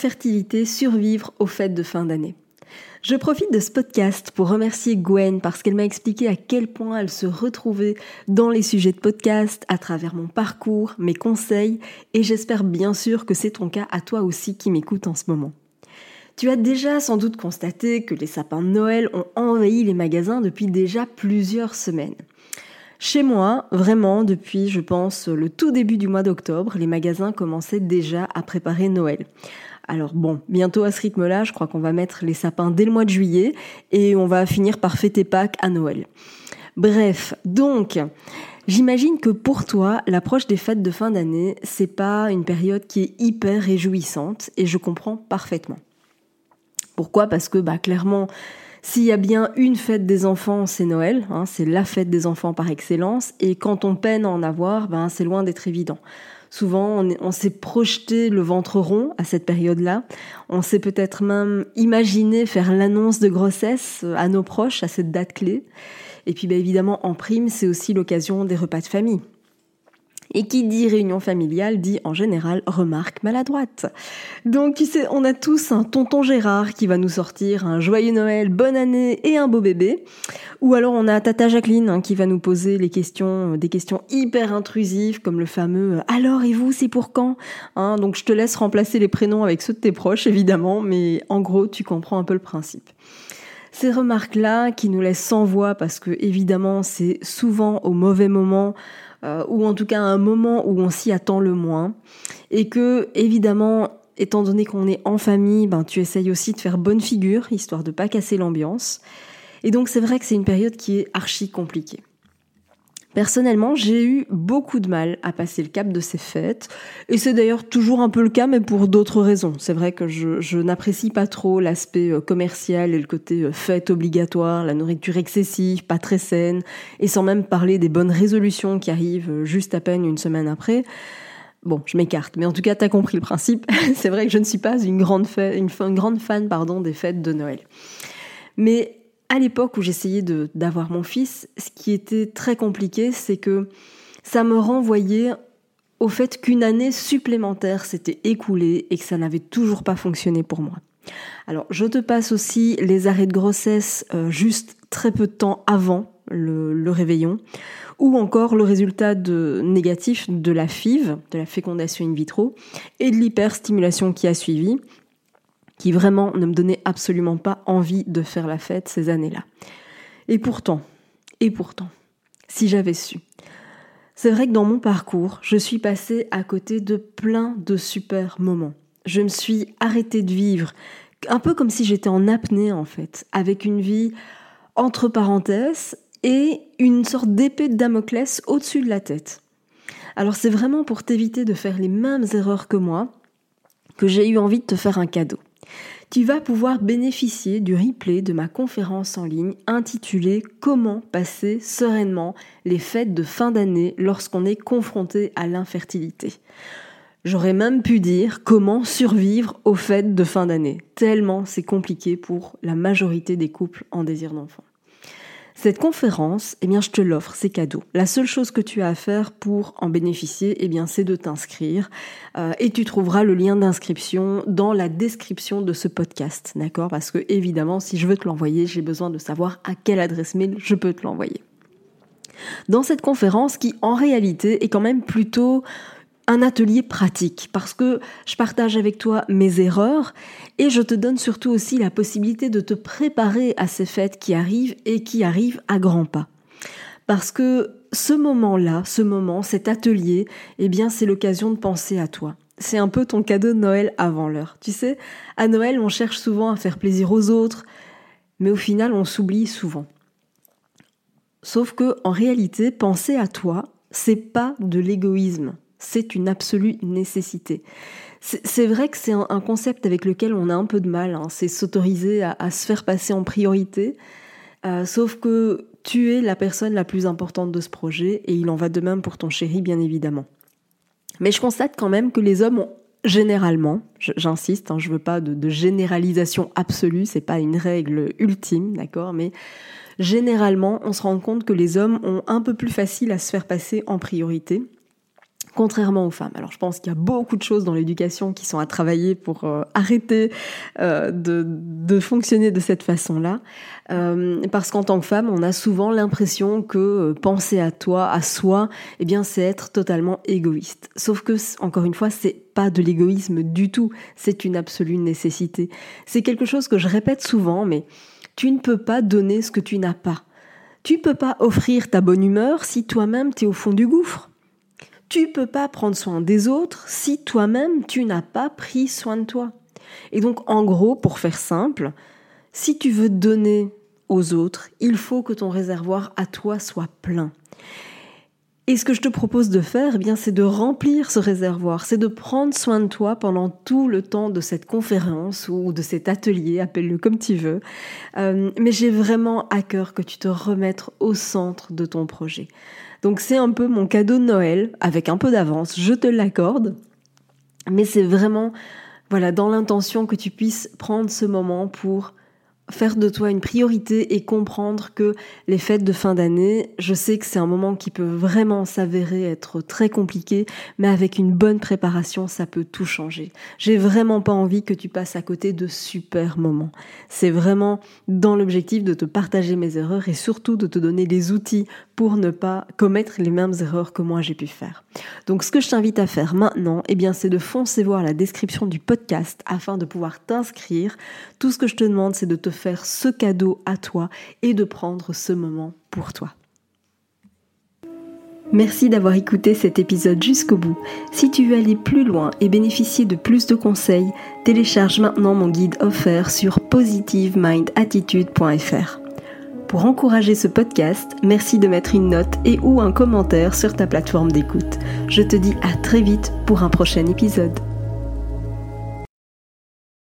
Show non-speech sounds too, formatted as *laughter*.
Infertilité, survivre aux fêtes de fin d'année. Je profite de ce podcast pour remercier Gwen parce qu'elle m'a expliqué à quel point elle se retrouvait dans les sujets de podcast à travers mon parcours, mes conseils et j'espère bien sûr que c'est ton cas à toi aussi qui m'écoute en ce moment. Tu as déjà sans doute constaté que les sapins de Noël ont envahi les magasins depuis déjà plusieurs semaines. Chez moi, vraiment, depuis, je pense, le tout début du mois d'octobre, les magasins commençaient déjà à préparer Noël. Alors bon, bientôt à ce rythme-là, je crois qu'on va mettre les sapins dès le mois de juillet et on va finir par fêter Pâques à Noël. Bref, donc, j'imagine que pour toi, l'approche des fêtes de fin d'année, c'est pas une période qui est hyper réjouissante et je comprends parfaitement. Pourquoi? Parce que bah clairement, s'il y a bien une fête des enfants, c'est Noël, hein, c'est la fête des enfants par excellence, et quand on peine à en avoir, ben, c'est loin d'être évident. Souvent, on, s'est projeté le ventre rond à cette période-là. On s'est peut-être même imaginé faire l'annonce de grossesse à nos proches à cette date clé. Et puis, bien évidemment, en prime, c'est aussi l'occasion des repas de famille. Et qui dit réunion familiale dit en général remarque maladroite. Donc tu sais, on a tous un tonton Gérard qui va nous sortir un joyeux Noël, bonne année et un beau bébé. Ou alors on a Tata Jacqueline hein, qui va nous poser questions, des questions hyper intrusives comme le fameux euh, alors et vous c'est pour quand hein, Donc je te laisse remplacer les prénoms avec ceux de tes proches évidemment, mais en gros tu comprends un peu le principe. Ces remarques-là qui nous laissent sans voix parce que évidemment c'est souvent au mauvais moment euh, ou en tout cas à un moment où on s'y attend le moins, et que évidemment, étant donné qu'on est en famille, ben tu essayes aussi de faire bonne figure, histoire de pas casser l'ambiance. Et donc c'est vrai que c'est une période qui est archi compliquée. Personnellement, j'ai eu beaucoup de mal à passer le cap de ces fêtes, et c'est d'ailleurs toujours un peu le cas, mais pour d'autres raisons. C'est vrai que je, n'apprécie pas trop l'aspect euh, commercial et le côté euh, fête obligatoire, la nourriture excessive, pas très saine, et sans même parler des bonnes résolutions qui arrivent euh, juste à peine une semaine après. Bon, je m'écarte, mais en tout cas, t'as compris le principe. *laughs* c'est vrai que je ne suis pas une grande, une, une grande fan pardon, des fêtes de Noël. Mais à l'époque où j'essayais d'avoir mon fils, ce qui était très compliqué, c'est que ça me renvoyait au fait qu'une année supplémentaire s'était écoulée et que ça n'avait toujours pas fonctionné pour moi. Alors, je te passe aussi les arrêts de grossesse euh, juste très peu de temps avant le, réveillon, ou encore le résultat négatif de la FIV, de la fécondation in vitro, et de l'hyperstimulation qui a suivi, qui vraiment ne me donnait absolument pas envie de faire la fête ces années-là. Et pourtant, et pourtant, si j'avais su. C'est vrai que dans mon parcours, je suis passée à côté de plein de super moments. Je me suis arrêtée de vivre, un peu comme si j'étais en apnée en fait, avec une vie entre parenthèses et une sorte d'épée de Damoclès au-dessus de la tête. Alors c'est vraiment pour t'éviter de faire les mêmes erreurs que moi que j'ai eu envie de te faire un cadeau tu vas pouvoir bénéficier du replay de ma conférence en ligne intitulée Comment passer sereinement les fêtes de fin d'année lorsqu'on est confronté à l'infertilité? J'aurais même pu dire comment survivre aux fêtes de fin d'année, tellement c'est compliqué pour la majorité des couples en désir d'enfant. Cette conférence, eh bien, je te l'offre, c'est cadeau. La seule chose que tu as à faire pour en bénéficier, eh bien, c'est de t'inscrire. Euh, et tu trouveras le lien d'inscription dans la description de ce podcast, d'accord? Parce que évidemment, si je veux te l'envoyer, j'ai besoin de savoir à quelle adresse mail je peux te l'envoyer. Dans cette conférence, qui en réalité est quand même plutôt un atelier pratique parce que je partage avec toi mes erreurs et je te donne surtout aussi la possibilité de te préparer à ces fêtes qui arrivent et qui arrivent à grands pas. Parce que ce moment-là, ce moment, cet atelier, eh bien c'est l'occasion de penser à toi. C'est un peu ton cadeau de Noël avant l'heure. Tu sais, à Noël, on cherche souvent à faire plaisir aux autres, mais au final, on s'oublie souvent. Sauf que, en réalité, penser à toi, c'est pas de l'égoïsme, c'est une absolue nécessité. C'est vrai que c'est un, concept avec lequel on a un peu de mal, hein. c'est s'autoriser à, se faire passer en priorité, euh, sauf que tu es la personne la plus importante de ce projet et il en va de même pour ton chéri, bien évidemment. Mais je constate quand même que les hommes ont généralement, j'insiste, hein, je veux pas de, de généralisation absolue, c'est pas une règle ultime, d'accord, mais généralement, on se rend compte que les hommes ont un peu plus facile à se faire passer en priorité contrairement aux femmes. Alors je pense qu'il y a beaucoup de choses dans l'éducation qui sont à travailler pour euh, arrêter euh, de, fonctionner de cette façon-là, euh, parce qu'en tant que femme, on a souvent l'impression que penser à toi, à soi, eh bien c'est être totalement égoïste. Sauf que encore une fois, c'est pas de l'égoïsme du tout, c'est une absolue nécessité. C'est quelque chose que je répète souvent, mais tu ne peux pas donner ce que tu n'as pas. Tu peux pas offrir ta bonne humeur si toi-même tu es au fond du gouffre. Tu peux pas prendre soin des autres si toi-même tu n'as pas pris soin de toi. Et donc en gros, pour faire simple, si tu veux donner aux autres, il faut que ton réservoir à toi soit plein. Et ce que je te propose de faire, eh bien, c'est de remplir ce réservoir, c'est de prendre soin de toi pendant tout le temps de cette conférence ou de cet atelier, appelle-le comme tu veux. Euh, mais j'ai vraiment à cœur que tu te remettes au centre de ton projet. Donc c'est un peu mon cadeau de Noël, avec un peu d'avance, je te l'accorde. Mais c'est vraiment, voilà, dans l'intention que tu puisses prendre ce moment pour faire de toi une priorité et comprendre que les fêtes de fin d'année, je sais que c'est un moment qui peut vraiment s'avérer être très compliqué, mais avec une bonne préparation, ça peut tout changer. J'ai vraiment pas envie que tu passes à côté de super moments. C'est vraiment dans l'objectif de te partager mes erreurs et surtout de te donner les outils pour ne pas commettre les mêmes erreurs que moi j'ai pu faire. Donc ce que je t'invite à faire maintenant, eh bien c'est de foncer voir la description du podcast afin de pouvoir t'inscrire. Tout ce que je te demande, c'est de te faire ce cadeau à toi et de prendre ce moment pour toi. Merci d'avoir écouté cet épisode jusqu'au bout. Si tu veux aller plus loin et bénéficier de plus de conseils, télécharge maintenant mon guide offert sur positivemindattitude.fr. Pour encourager ce podcast, merci de mettre une note et ou un commentaire sur ta plateforme d'écoute. Je te dis à très vite pour un prochain épisode.